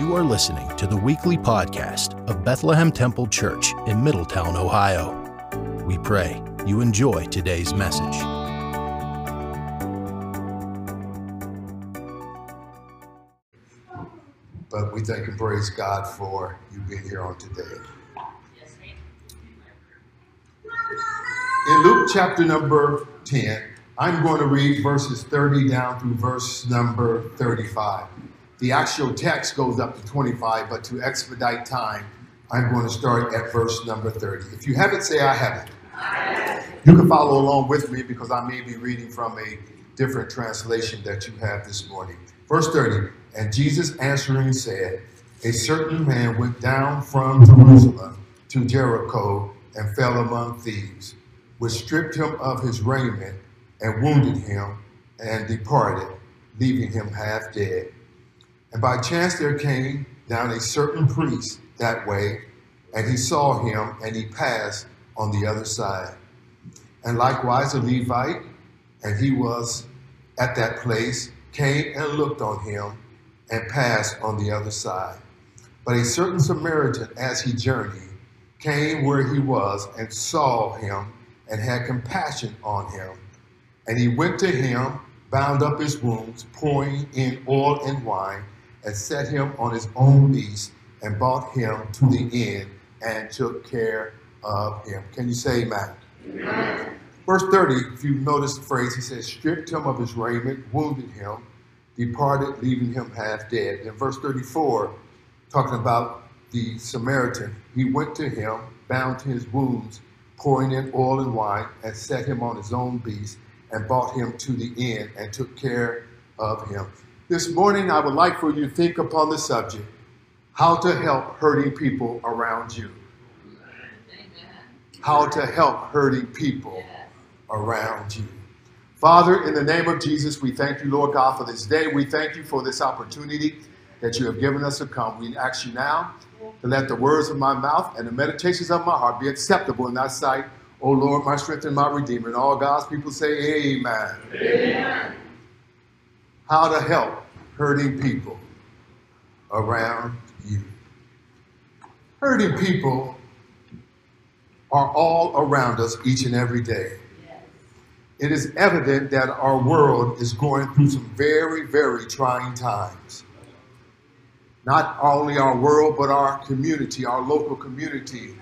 You are listening to the weekly podcast of Bethlehem Temple Church in Middletown, Ohio. We pray you enjoy today's message. But we thank and praise God for you being here on today. In Luke chapter number 10, I'm going to read verses 30 down through verse number 35. The actual text goes up to 25, but to expedite time, I'm going to start at verse number 30. If you have it, say I have it. You can follow along with me because I may be reading from a different translation that you have this morning. Verse 30 And Jesus answering said, A certain man went down from Jerusalem to Jericho and fell among thieves, which stripped him of his raiment and wounded him and departed, leaving him half dead. And by chance there came down a certain priest that way, and he saw him, and he passed on the other side. And likewise a Levite, and he was at that place, came and looked on him, and passed on the other side. But a certain Samaritan, as he journeyed, came where he was, and saw him, and had compassion on him. And he went to him, bound up his wounds, pouring in oil and wine, and set him on his own beast and brought him to the inn and took care of him. Can you say amen? amen? Verse 30, if you notice the phrase, he says, stripped him of his raiment, wounded him, departed, leaving him half dead. In verse 34, talking about the Samaritan, he went to him, bound his wounds, pouring in oil and wine, and set him on his own beast, and brought him to the inn and took care of him. This morning, I would like for you to think upon the subject how to help hurting people around you. How to help hurting people around you. Father, in the name of Jesus, we thank you, Lord God, for this day. We thank you for this opportunity that you have given us to come. We ask you now to let the words of my mouth and the meditations of my heart be acceptable in thy sight, O Lord, my strength and my redeemer. And all God's people say, Amen. Amen how to help hurting people around you. Hurting people are all around us each and every day. It is evident that our world is going through some very, very trying times. Not only our world, but our community, our local community,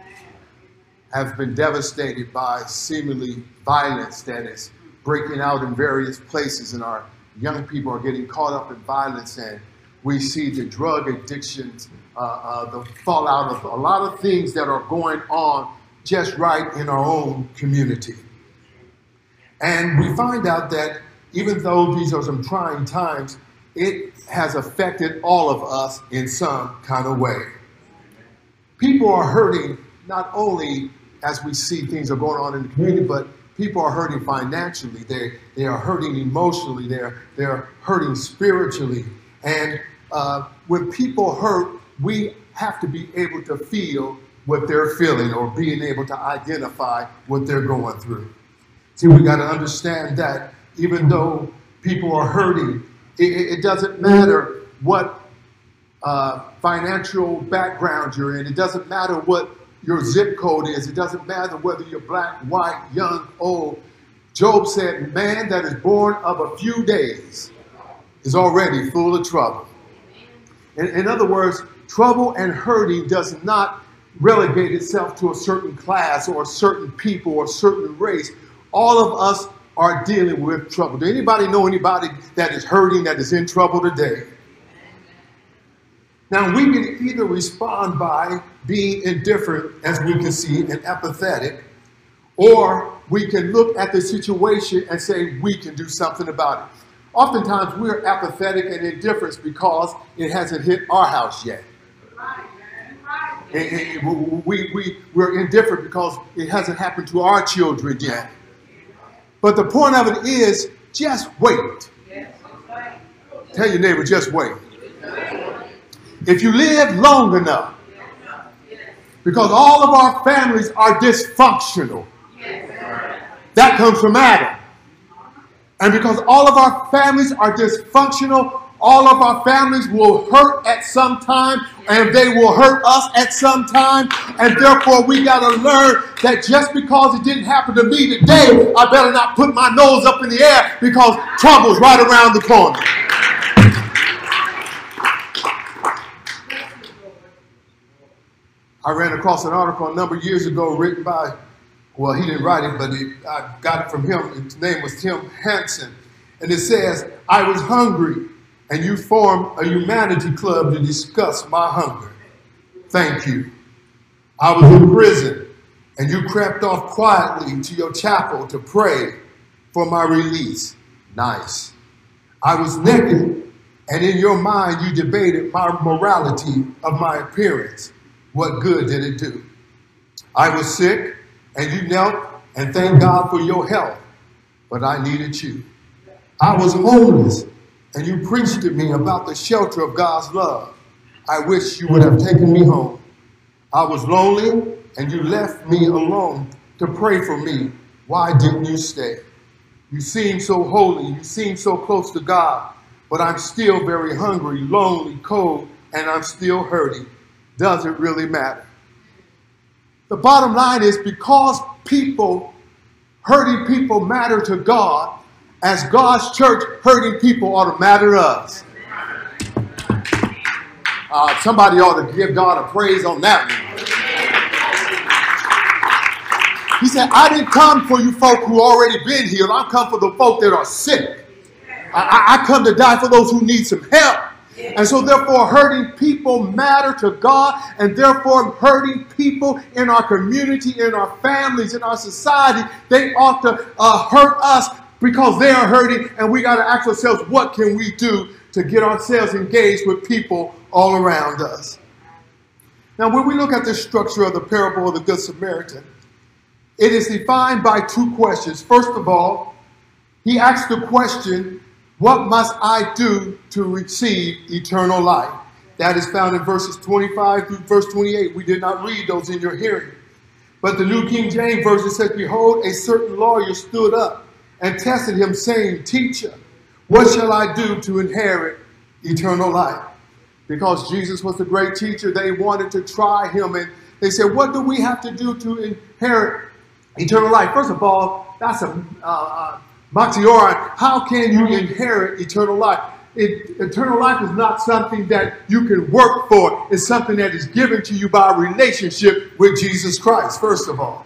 have been devastated by seemingly violence that is breaking out in various places in our young people are getting caught up in violence and we see the drug addictions, uh, uh, the fallout of a lot of things that are going on just right in our own community. And we find out that even though these are some trying times, it has affected all of us in some kind of way. People are hurting not only as we see things are going on in the community, but people are hurting financially, they, they are hurting emotionally, they're, they're hurting spiritually. And uh, when people hurt, we have to be able to feel what they're feeling or being able to identify what they're going through. See, we got to understand that even though people are hurting, it, it doesn't matter what uh, financial background you're in, it doesn't matter what your zip code is. It doesn't matter whether you're black, white, young, old. Job said, Man that is born of a few days is already full of trouble. In, in other words, trouble and hurting does not relegate itself to a certain class or a certain people or a certain race. All of us are dealing with trouble. Do anybody know anybody that is hurting, that is in trouble today? Now, we can either respond by being indifferent, as we can see, and apathetic, or we can look at the situation and say we can do something about it. Oftentimes, we're apathetic and indifferent because it hasn't hit our house yet. We, we, we're indifferent because it hasn't happened to our children yet. But the point of it is just wait. Tell your neighbor, just wait. If you live long enough, because all of our families are dysfunctional. That comes from Adam. And because all of our families are dysfunctional, All of our families will hurt at some time, and they will hurt us at some time. And therefore, we got to learn that just because it didn't happen to me today, I better not put my nose up in the air because trouble's right around the corner. I ran across an article a number of years ago written by, well, he didn't write it, but I got it from him. His name was Tim Hansen. And it says, I was hungry, and you formed a humanity club to discuss my hunger. Thank you. I was in prison, and you crept off quietly to your chapel to pray for my release. Nice. I was naked, and in your mind you debated my morality of my appearance. What good did it do? I was sick, and you knelt and thanked God for your health, but I needed you. I was homeless, and you preached to me about the shelter of God's love. I wish you would have taken me home. I was lonely, and you left me alone to pray for me. Why didn't you stay? You seem so holy, you seem so close to God, but I'm still very hungry, lonely, cold, and I'm still hurting. Does it really matter? The bottom line is because people, hurting people matter to God, as God's church, hurting people ought to matter to us. Uh, somebody ought to give God a praise on that one. He said, I didn't come for you folk who already been healed. I come for the folk that are sick. I, I come to die for those who need some help. And so, therefore, hurting people matter to God, and therefore, hurting people in our community, in our families, in our society, they ought to uh, hurt us because they are hurting, and we got to ask ourselves, what can we do to get ourselves engaged with people all around us? Now, when we look at the structure of the parable of the Good Samaritan, it is defined by two questions. First of all, he asks the question, What must I do to receive eternal life? That is found in verses 25 through verse 28. We did not read those in your hearing. But the New King James Version says, Behold, a certain lawyer stood up and tested him, saying, Teacher, what shall I do to inherit eternal life? Because Jesus was the great teacher, they wanted to try him. And they said, What do we have to do to inherit eternal life? First of all, that's a uh, uh, How can you inherit eternal life? It, eternal life is not something that you can work for. It's something that is given to you by relationship with Jesus Christ, first of all.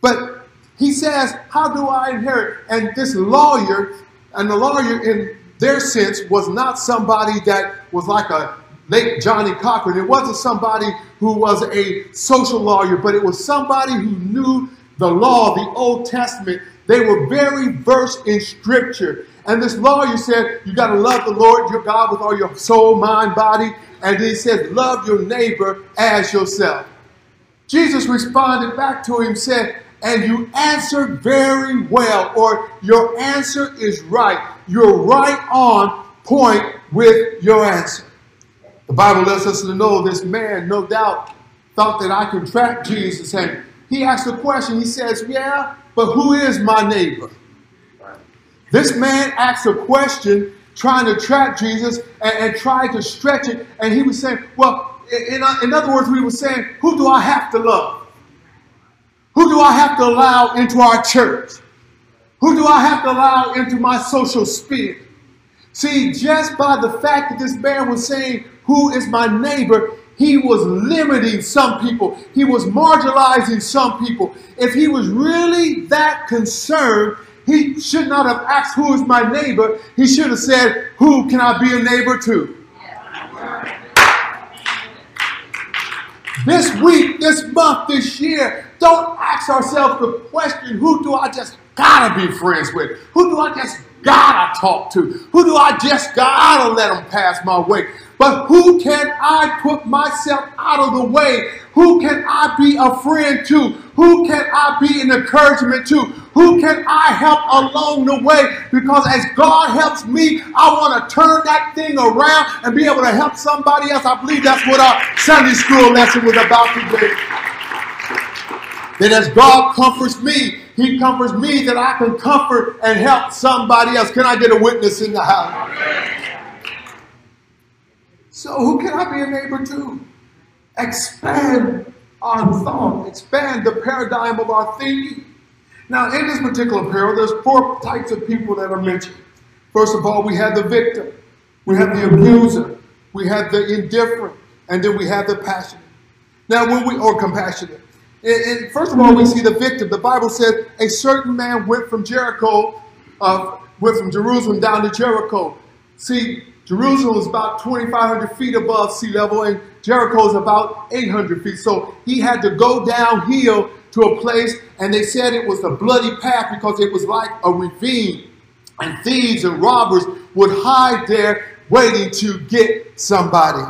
But he says, How do I inherit? And this lawyer, and the lawyer in their sense was not somebody that was like a late Johnnie Cochran. It wasn't somebody who was a social lawyer, but it was somebody who knew the law, the Old Testament. They were very versed in scripture. And this lawyer said, You got to love the Lord your God with all your soul, mind, body. And he said, Love your neighbor as yourself. Jesus responded back to him, said, and you answered very well, or your answer is right. You're right on point with your answer. The Bible lets us know this man, no doubt, thought that I could trap Jesus. And he asked a question. He says, Yeah, but who is my neighbor? This man asked a question trying to trap Jesus and, and tried to stretch it. And he was saying, Well, in, uh, in other words, we were saying, Who do I have to love? Who do I have to allow into our church? Who do I have to allow into my social sphere? See, just by the fact that this man was saying, Who is my neighbor? He was limiting some people, he was marginalizing some people. If he was really that concerned, he should not have asked, Who is my neighbor? He should have said, Who can I be a neighbor to? This week, this month, this year, don't ask ourselves the question who do I just gotta be friends with? Who do I just gotta talk to? Who do I just god gotta let them pass my way? But who can I put myself out of the way? Who can I be a friend to? Who can I be an encouragement to? Who can I help along the way? Because as God helps me, I want to turn that thing around and be able to help somebody else. I believe that's what our Sunday school lesson was about today. That as God comforts me, He comforts me that I can comfort and help somebody else. Can I get a witness in the house? So, who can I be a neighbor to? Expand our thought, expand the paradigm of our thinking. Now, in this particular parable, there's four types of people that are mentioned. First of all, we have the victim, we have the abuser, we have the indifferent, and then we have the passionate. Now, when we or compassionate. And, and first of all, we see the victim. The Bible says a certain man went from Jericho, uh, went from Jerusalem down to Jericho. See, Jerusalem is about 2,500 feet above sea level, and Jericho is about 800 feet. So he had to go downhill to a place, and they said it was a bloody path because it was like a ravine, and thieves and robbers would hide there waiting to get somebody.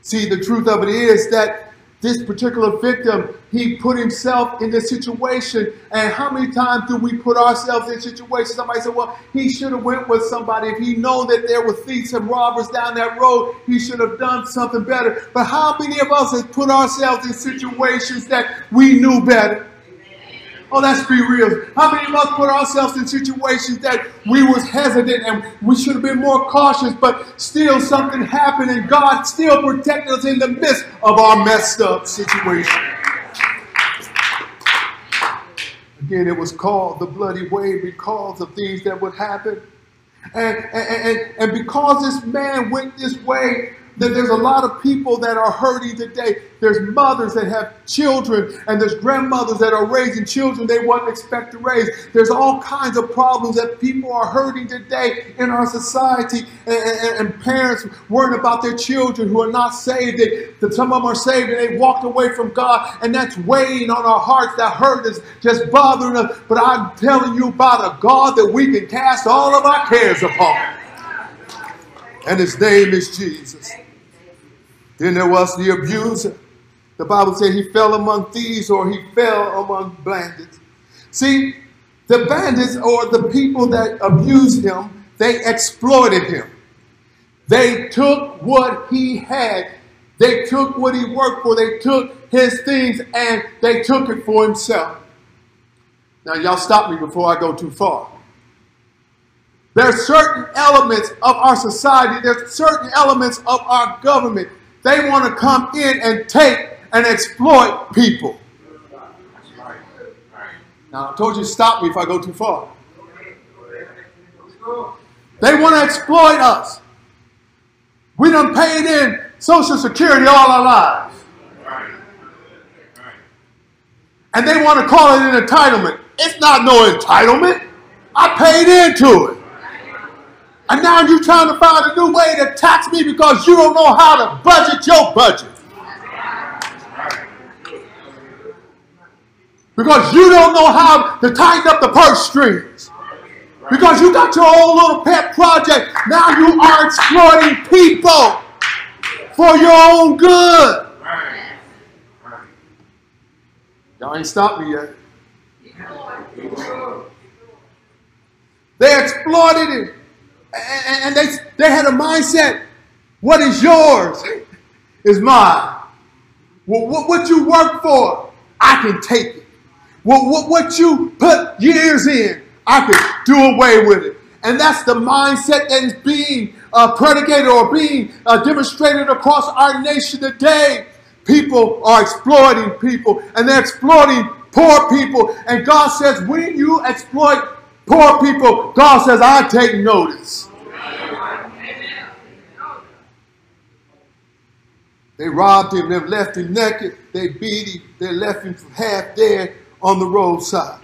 See, the truth of it is that this particular victim, he put himself in this situation. And how many times do we put ourselves in situations? Somebody said, well, he should have went with somebody. If he known that there were thieves and robbers down that road, he should have done something better. But how many of us have put ourselves in situations that we knew better? Oh, let's be real. How many of us put ourselves in situations that we was hesitant and we should have been more cautious, but still something happened and God still protected us in the midst of our messed up situation. Again, it was called the bloody way because of things that would happen. And, and, and, and because this man went this way, that there's a lot of people that are hurting today. There's mothers that have children, and there's grandmothers that are raising children they wouldn't expect to raise. There's all kinds of problems that people are hurting today in our society, and, and, and parents worrying about their children who are not saved. That, that some of them are saved and they walked away from God, and that's weighing on our hearts. That hurt is just bothering us. But I'm telling you about a God that we can cast all of our cares upon. And his name is Jesus. Then there was the abuser. The Bible said he fell among thieves or he fell among bandits. See, the bandits or the people that abused him, they exploited him. They took what he had. They took what he worked for. They took his things and they took it for himself. Now, y'all stop me before I go too far. There are certain elements of our society, there's certain elements of our government they want to come in and take and exploit people. Now, I told you to stop me if I go too far. They want to exploit us. We done paid in Social Security all our lives. And they want to call it an entitlement. It's not no entitlement. I paid into it. And now you're trying to find a new way to tax me because you don't know how to budget your budget. Because you don't know how to tighten up the purse strings. Because you got your own little pet project. Now you are exploiting people for your own good. Y'all ain't stopped me yet. They exploited it and they, they had a mindset what is yours is mine. Well, what, what you work for, I can take it. Well, what, what you put years in, I can do away with it. And that's the mindset that is being uh, predicated or being uh, demonstrated across our nation today. People are exploiting people and they're exploiting poor people. And God says, when you exploit poor people, God says, I take notice. They robbed him, they left him naked, they beat him, they left him half dead on the roadside.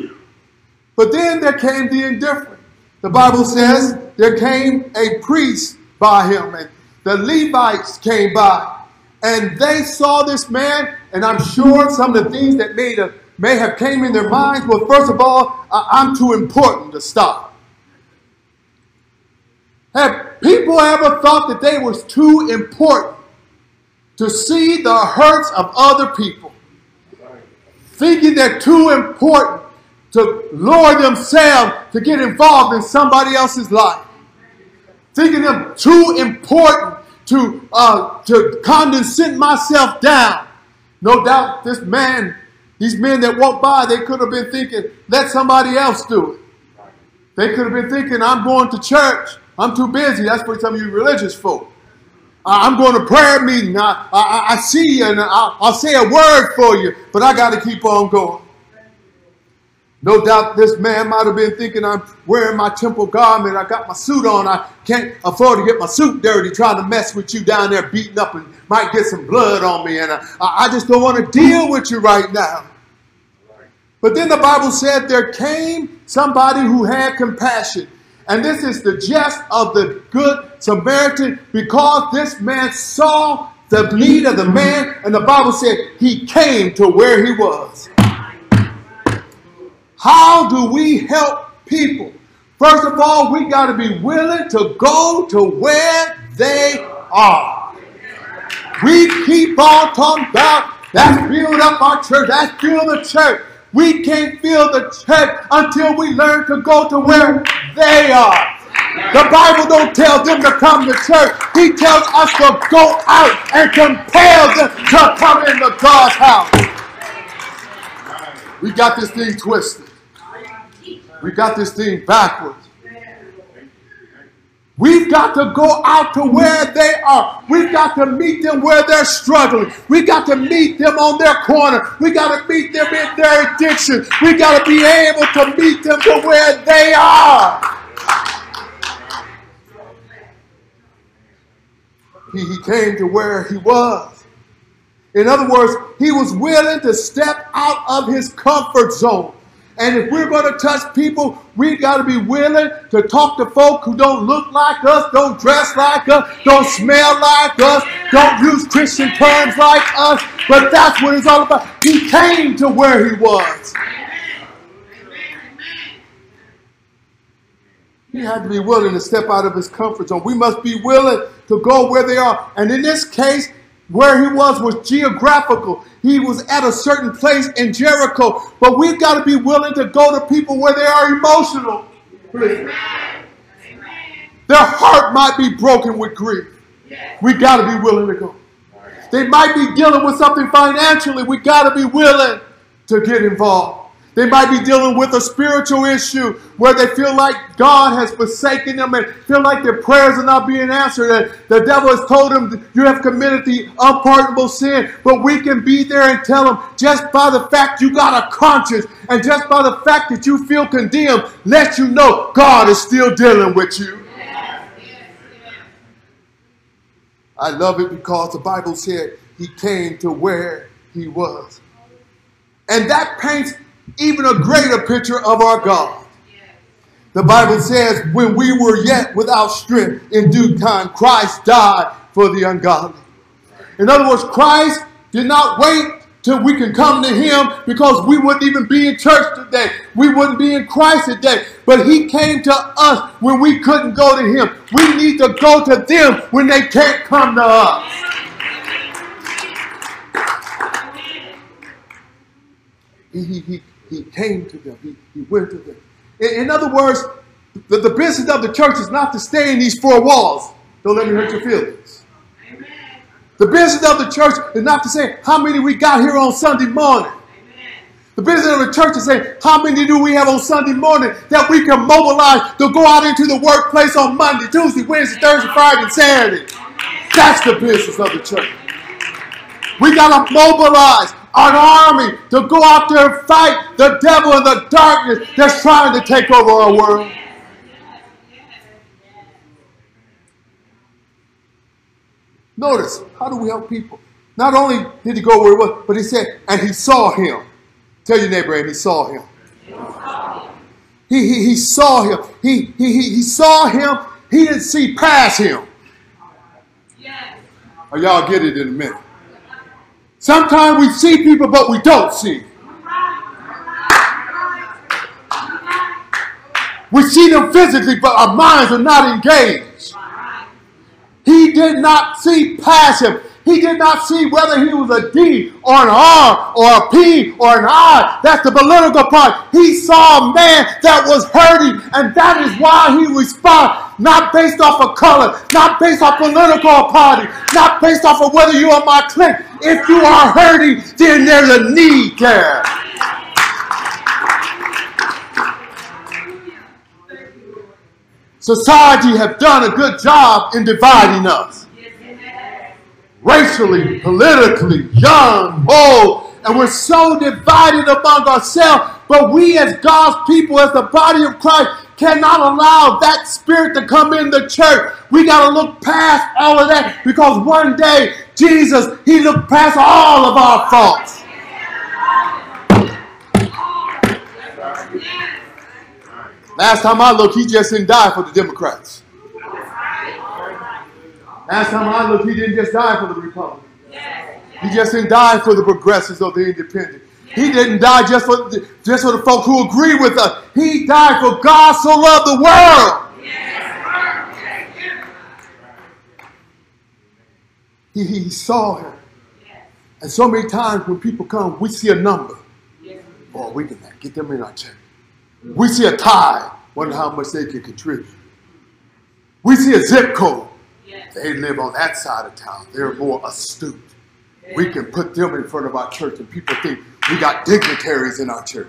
But then there came the indifferent. The Bible says there came a priest by him, and the Levites came by, and they saw this man, and I'm sure some of the things that made a, may have came in their minds. Well, first of all, I'm too important to stop. Have people ever thought that they was too important to see the hurts of other people, thinking they're too important to lower themselves to get involved in somebody else's life, thinking them too important to uh, to condescend myself down. No doubt, this man These men that walked by, they could have been thinking, let somebody else do it. They could have been thinking, I'm going to church. I'm too busy. That's for some of you religious folk. I'm going to prayer meeting. I, I, I see you and I'll, I'll say a word for you, but I got to keep on going. No doubt this man might have been thinking, I'm wearing my temple garment. I got my suit on. I can't afford to get my suit dirty trying to mess with you down there beating up and might get some blood on me. And I, I just don't want to deal with you right now. But then the Bible said there came somebody who had compassion. And this is the jest of the good Samaritan because this man saw the need of the man. And the Bible said he came to where he was. How do we help people? First of all, we got to be willing to go to where they are. We keep on talking about that's build up our church, that's build the church. We can't fill the church until we learn to go to where they are. The Bible don't tell them to come to church. He tells us to go out and compel them to come into God's house. We got this thing twisted. We got this thing backwards. We've got to go out to where they are. We've got to meet them where they're struggling. We got to meet them on their corner. We got to meet them in their addiction. We got to be able to meet them to where they are. He, he came to where he was. In other words, he was willing to step out of his comfort zone. And if we're going to touch people, we got to be willing to talk to folk who don't look like us, don't dress like us, don't smell like us, don't use Christian terms like us. But that's what it's all about. He came to where he was. He had to be willing to step out of his comfort zone. We must be willing to go where they are. And in this case, where he was was geographical. He was at a certain place in Jericho. But we've got to be willing to go to people where they are emotional. Their heart might be broken with grief. We got to be willing to go. They might be dealing with something financially. We got to be willing to get involved. They might be dealing with a spiritual issue where they feel like God has forsaken them and feel like their prayers are not being answered. And the devil has told them you have committed the unpardonable sin. But we can be there and tell them just by the fact you got a conscience and just by the fact that you feel condemned, let you know God is still dealing with you. I love it because the Bible said he came to where he was. And that paints even a greater picture of our God. The Bible says, when we were yet without strength, in due time, Christ died for the ungodly. In other words, Christ did not wait till we can come to him because we wouldn't even be in church today. We wouldn't be in Christ today. But he came to us when we couldn't go to him. We need to go to them when they can't come to us. He, he, he, came to them. He, he went to them. In, in other words, the, the business of the church is not to stay in these four walls. Don't let me hurt your feelings. Amen. The business of the church is not to say how many we got here on Sunday morning. The business of the church is saying, how many do we have on Sunday morning that we can mobilize to go out into the workplace on Monday, Tuesday, Wednesday, Thursday, Friday, and Saturday? That's the business of the church. We got to mobilize an army to go out there and fight the devil and the darkness that's trying to take over our world. Notice, how do we help people? Not only did he go where he was, but he said, and he saw him. Tell your neighbor, and he saw him. He, he, he saw him. He, he, he, he saw him. He didn't see past him. Oh, y'all get it in a minute. Sometimes we see people, but we don't see. We see them physically, but our minds are not engaged. He did not see past him. He did not see whether he was a D or an R or a P or an I. That's the political part. He saw a man that was hurting, and that is why he responded. Not based off of color, not based off political party, not based off of whether you are my clique. If you are hurting, then there's a need there. Society have done a good job in dividing us. Racially, politically, young, old, and we're so divided among ourselves. But we as God's people, as the body of Christ, cannot allow that spirit to come in the church. We got to look past all of that because one day Jesus, he looked past all of our faults. Last time I looked, he just didn't die for the Democrats. Last time I looked, he didn't just die for the Republicans. He just didn't die for the progressives or the independent. He didn't die just for the, just for the folk who agree with us. He died for God so loved the world. He, he saw him. And so many times when people come, we see a number. Oh, we can get them in our church. We see a tie, wonder how much they can contribute. We see a zip code. They live on that side of town. They're more astute. We can put them in front of our church, and people think we got dignitaries in our church.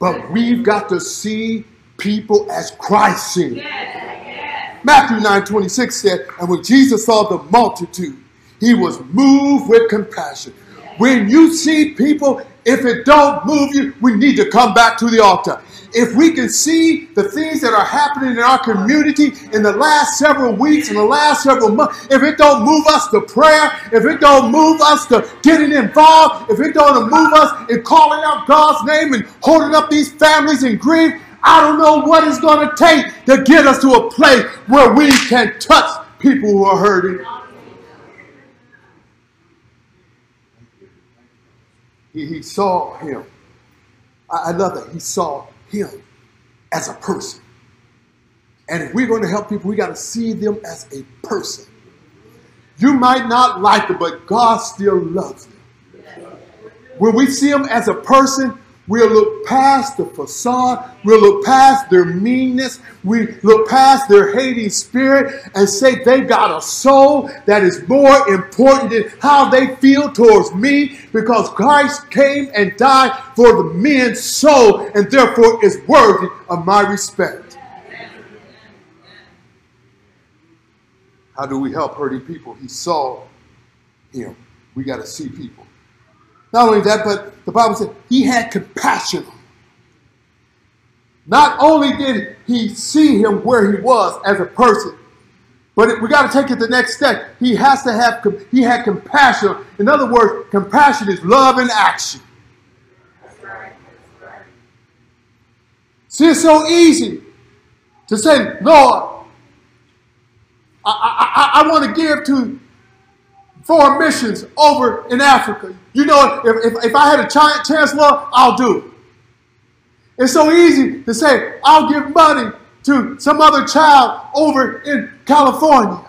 But we've got to see people as Christ seen. Matthew 9 26 said, And when Jesus saw the multitude, he was moved with compassion when you see people, if it don't move you, we need to come back to the altar. If we can see the things that are happening in our community in the last several weeks, in the last several months, if it don't move us to prayer, if it don't move us to getting involved, if it don't move us in calling out God's name and holding up these families in grief, I don't know what it's going to take to get us to a place where we can touch people who are hurting. He, he saw him. I, I love that. He saw him as a person. And if we're going to help people, we got to see them as a person. You might not like them, but God still loves them. When we see them as a person, We'll look past the facade. We'll look past their meanness. We look past their hating spirit and say they've got a soul that is more important than how they feel towards me because Christ came and died for the men's soul and therefore is worthy of my respect. How do we help hurting people? He saw him. We got to see people. Not only that, but the Bible said he had compassion. Not only did he see him where he was as a person, but we got to take it the next step. He has to have, he had compassion. In other words, compassion is love in action. See, it's so easy to say, Lord, I, I, I, I want to give to foreign missions over in Africa. You know, if, if, if I had a chance, Lord, I'll do it. It's so easy to say, I'll give money to some other child over in California.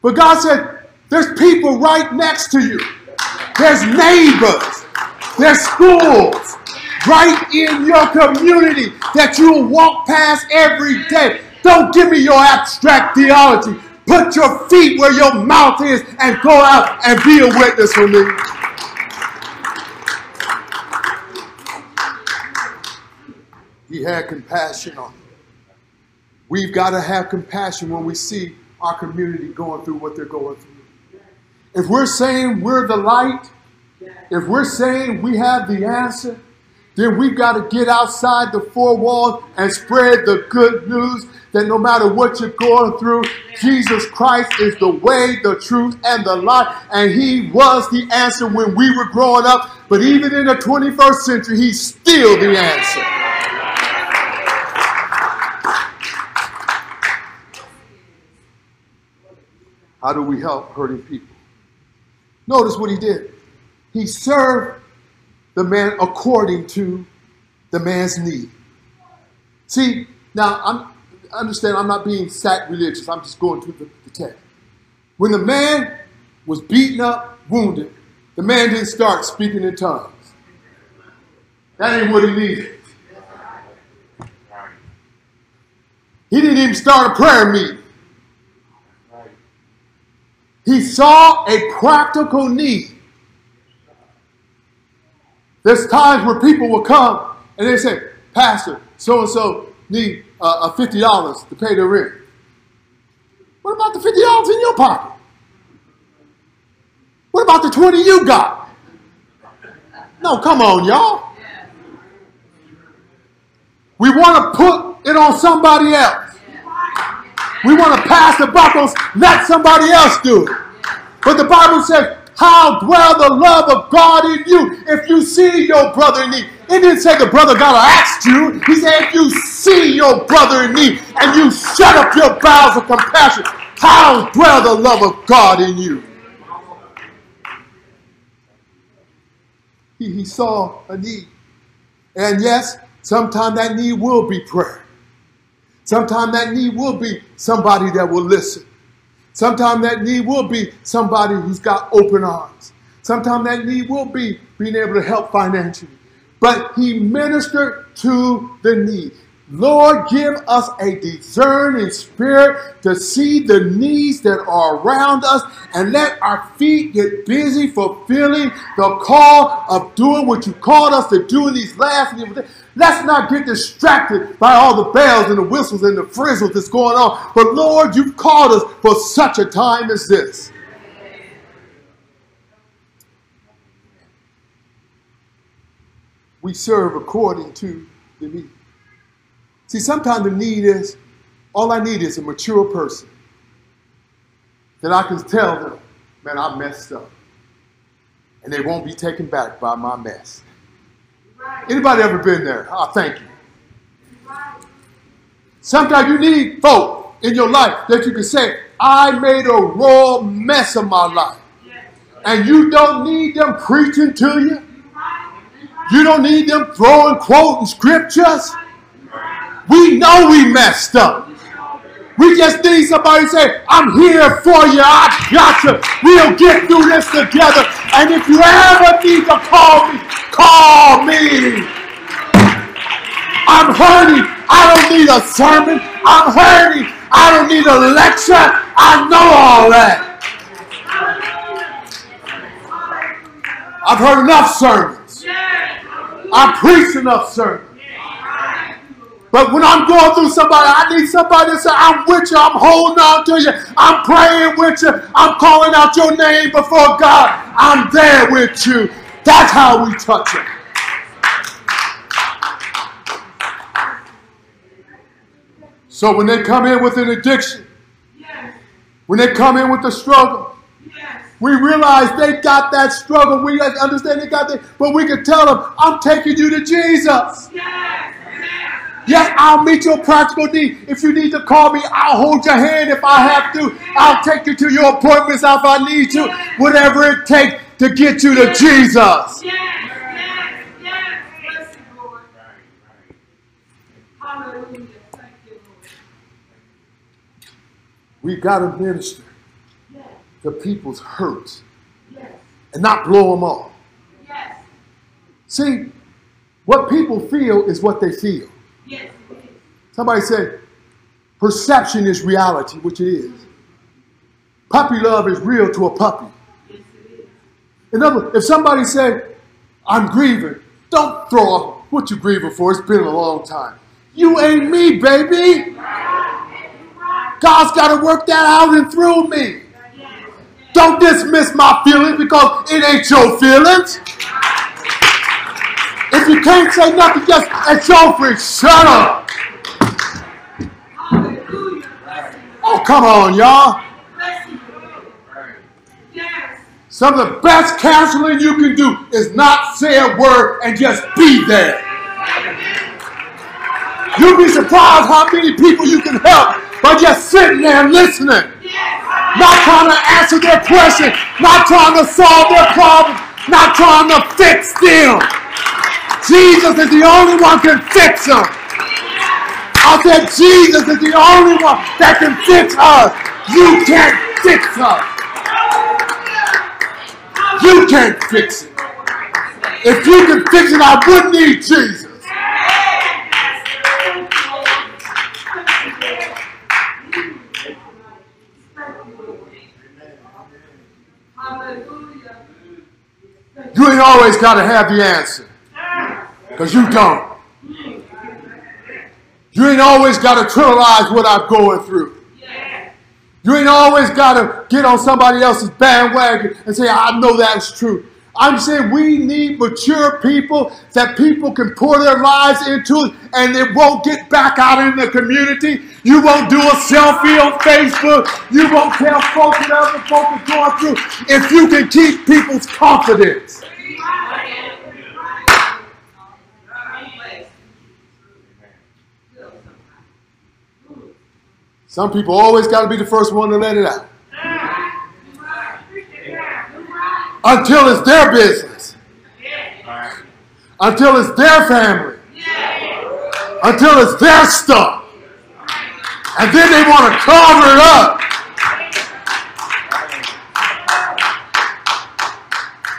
But God said, there's people right next to you. There's neighbors. There's schools right in your community that you'll walk past every day. Don't give me your abstract theology. Put your feet where your mouth is and go out and be a witness for me. He had compassion on. We've got to have compassion when we see our community going through what they're going through. If we're saying we're the light, if we're saying we have the answer, then we've got to get outside the four walls and spread the good news that no matter what you're going through, Jesus Christ is the way, the truth, and the light. And He was the answer when we were growing up. But even in the 21st century, He's still the answer. How do we help hurting people? Notice what He did. He served the man according to the man's need. See, now I'm understand, I'm not being sacrilegious. I'm just going to the, the text. When the man was beaten up, wounded, the man didn't start speaking in tongues. That ain't what he needed. He didn't even start a prayer meeting. He saw a practical need. There's times where people will come and they say, Pastor, so and so need uh, $50 to pay their rent. What about the $50 in your pocket? What about the 20 you got? No, come on, y'all. We want to put it on somebody else. We want to pass the buck on, let somebody else do it. But the Bible says, how dwell the love of God in you if you see your brother in need. It didn't say the brother got to ask you. He said, if you see your brother in need and you shut up your bowels of compassion, how dwell the love of God in you? He, he saw a need. And yes, sometimes that need will be prayer. Sometimes that need will be somebody that will listen. Sometimes that need will be somebody who's got open arms. Sometimes that need will be being able to help financially. But he ministered to the need. Lord, give us a discerning spirit to see the needs that are around us and let our feet get busy fulfilling the call of doing what you called us to do in these last days. Let's not get distracted by all the bells and the whistles and the frizzles that's going on. But Lord, you've called us for such a time as this. We serve according to the need. See, sometimes the need is all I need is a mature person that I can tell them, man, I messed up. And they won't be taken back by my mess. Anybody ever been there? Oh, thank you. Sometimes you need folk in your life that you can say, I made a raw mess of my life. And you don't need them preaching to you. You don't need them throwing quoting scriptures. We know we messed up. We just need somebody to say, I'm here for you. I got you. We'll get through this together. And if you ever need to call me, call me. I'm hurting. I don't need a sermon. I'm hurting. I don't need a lecture. I know all that. I've heard enough sermons. I've preached enough sermons. But when I'm going through somebody, I need somebody to say, I'm with you, I'm holding on to you, I'm praying with you, I'm calling out your name before God. I'm there with you. That's how we touch it. So when they come in with an addiction, when they come in with a struggle, we realize they got that struggle. We understand they got that, but we can tell them, I'm taking you to Jesus. Yes. Yes, I'll meet your practical need. If you need to call me, I'll hold your hand if I have to. I'll take you to your appointments if I need to. Whatever it takes to get you to Jesus. Yes, yes, yes. Bless you, Lord. Hallelujah. Thank you, Lord. We've got to minister to people's hurts and not blow them off. See, what people feel is what they feel. Somebody said, perception is reality, which it is. Puppy love is real to a puppy. In other words, if somebody said, I'm grieving, don't throw up what you grieving for. It's been a long time. You ain't me, baby. God's got to work that out and through me. Don't dismiss my feelings because it ain't your feelings. If you can't say nothing, just it's over. Shut up. Oh, come on, y'all. Some of the best counseling you can do is not say a word and just be there. You'll be surprised how many people you can help by just sitting there and listening. Not trying to answer their question, not trying to solve their problem, not trying to fix them. Jesus is the only one can fix them. I said, Jesus is the only one that can fix us. You can't fix us. You can't fix it. If you can fix it, I wouldn't need Jesus. You ain't always got to have the answer. Because you don't. You ain't always got to trivialize what I'm going through. You ain't always got to get on somebody else's bandwagon and say, I know that's true. I'm saying we need mature people that people can pour their lives into and it won't get back out in the community. You won't do a selfie on Facebook. You won't tell folks what other folks are going through if you can keep people's confidence. Some people always got to be the first one to let it out. Until it's their business. Until it's their family. Until it's their stuff. And then they want to cover it up.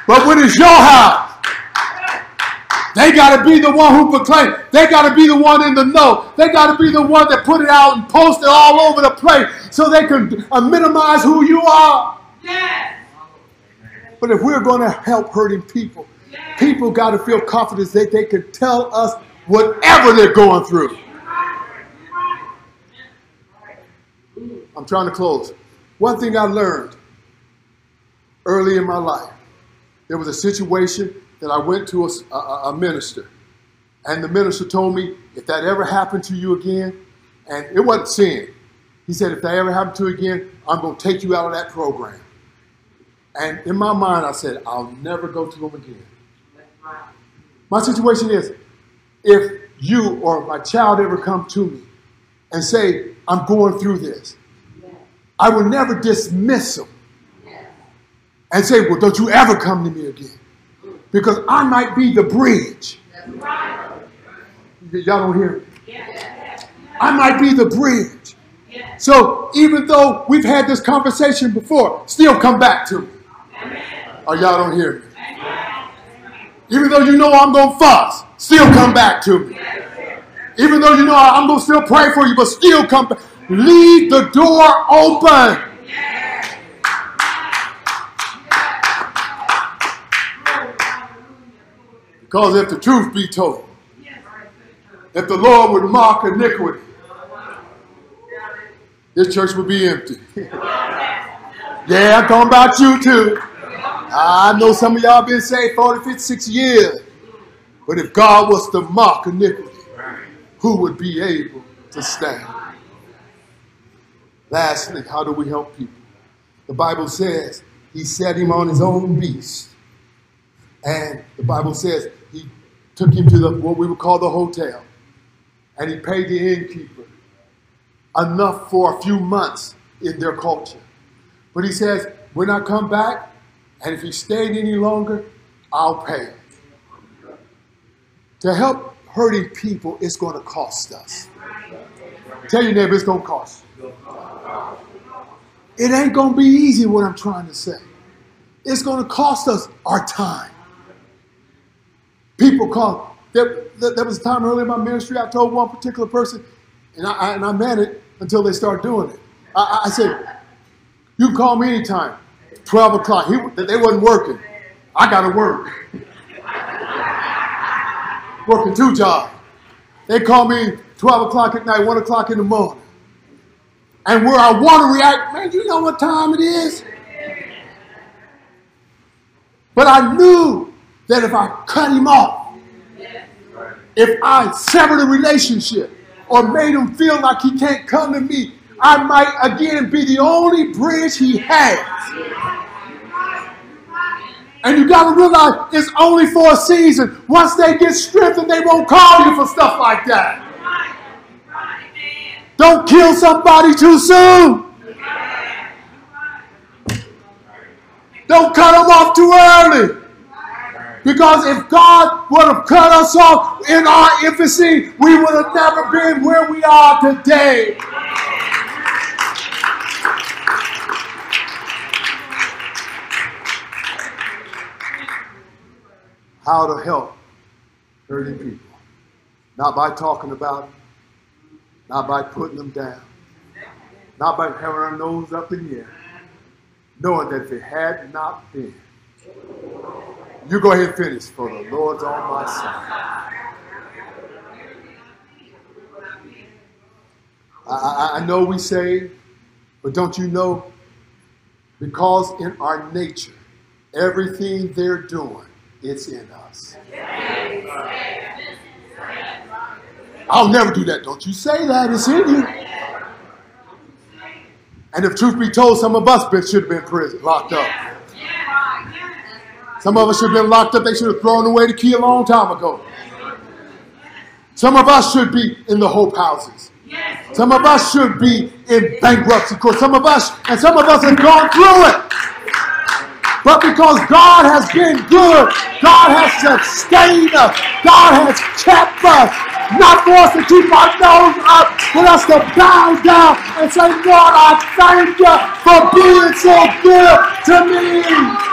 But when it's your house, they got to be the one who proclaim. They got to be the one in the know. They got to be the one that put it out and post it all over the place so they can uh, minimize who you are. Yes. But if we're going to help hurting people, yes. people got to feel confident that they can tell us whatever they're going through. I'm trying to close. One thing I learned early in my life, there was a situation that I went to a, a, a minister, and the minister told me, if that ever happened to you again, and it wasn't sin, he said, if that ever happened to you again, I'm going to take you out of that program. And in my mind, I said, I'll never go to them again. My situation is, if you or my child ever come to me and say, I'm going through this, I will never dismiss them and say, well, don't you ever come to me again because I might be the bridge. Y'all don't hear me. I might be the bridge. So even though we've had this conversation before, still come back to me. Or y'all don't hear me. Even though you know I'm going to fuss, still come back to me. Even though you know I'm going to still pray for you, but still come back. Leave the door open. Because if the truth be told, if the Lord would mark iniquity, this church would be empty. yeah, I'm talking about you too. I know some of y'all been saved 40, 50, 60 years. But if God was to mark iniquity, who would be able to stand? Lastly, how do we help people? The Bible says he set him on his own beast. And the Bible says took him to the what we would call the hotel, and he paid the innkeeper enough for a few months in their culture. But he says, when I come back, and if he stayed any longer, I'll pay. To help hurting people, it's going to cost us. Tell your neighbor it's going to cost. It ain't going to be easy, what I'm trying to say. It's going to cost us our time. People call. There, there was a time early in my ministry I told one particular person, and I, and I meant it until they start doing it. I, I said, "You can call me anytime, 12 o'clock." He, they wasn't working. I got to work. Working two jobs. They call me 12 o'clock at night, 1 o'clock in the morning. And where I want to react, man, you know what time it is? But I knew that if I cut him off, if I severed the relationship or made him feel like he can't come to me, I might again be the only bridge he has. And you got to realize it's only for a season. Once they get strengthened, they won't call you for stuff like that. Don't kill somebody too soon. Don't cut them off too early. Because if God would have cut us off in our infancy, we would have never been where we are today. How to help hurting people. Not by talking about them, not by putting them down, not by having our nose up in the air, knowing that if it had not been, you go ahead and finish, for the Lord's on my side. I, I, I know we say, but don't you know? Because in our nature, everything they're doing, it's in us. I'll never do that. Don't you say that. It's in you. And if truth be told, some of us should have been prison, locked up. Some of us should have been locked up. They should have thrown away the key a long time ago. Some of us should be in the hope houses. Some of us should be in bankruptcy court. Some of us, and some of us have gone through it. But because God has been good, God has sustained us, God has kept us, not for us to keep our nose up, but us to bow down and say, Lord, I thank you for being so good to me.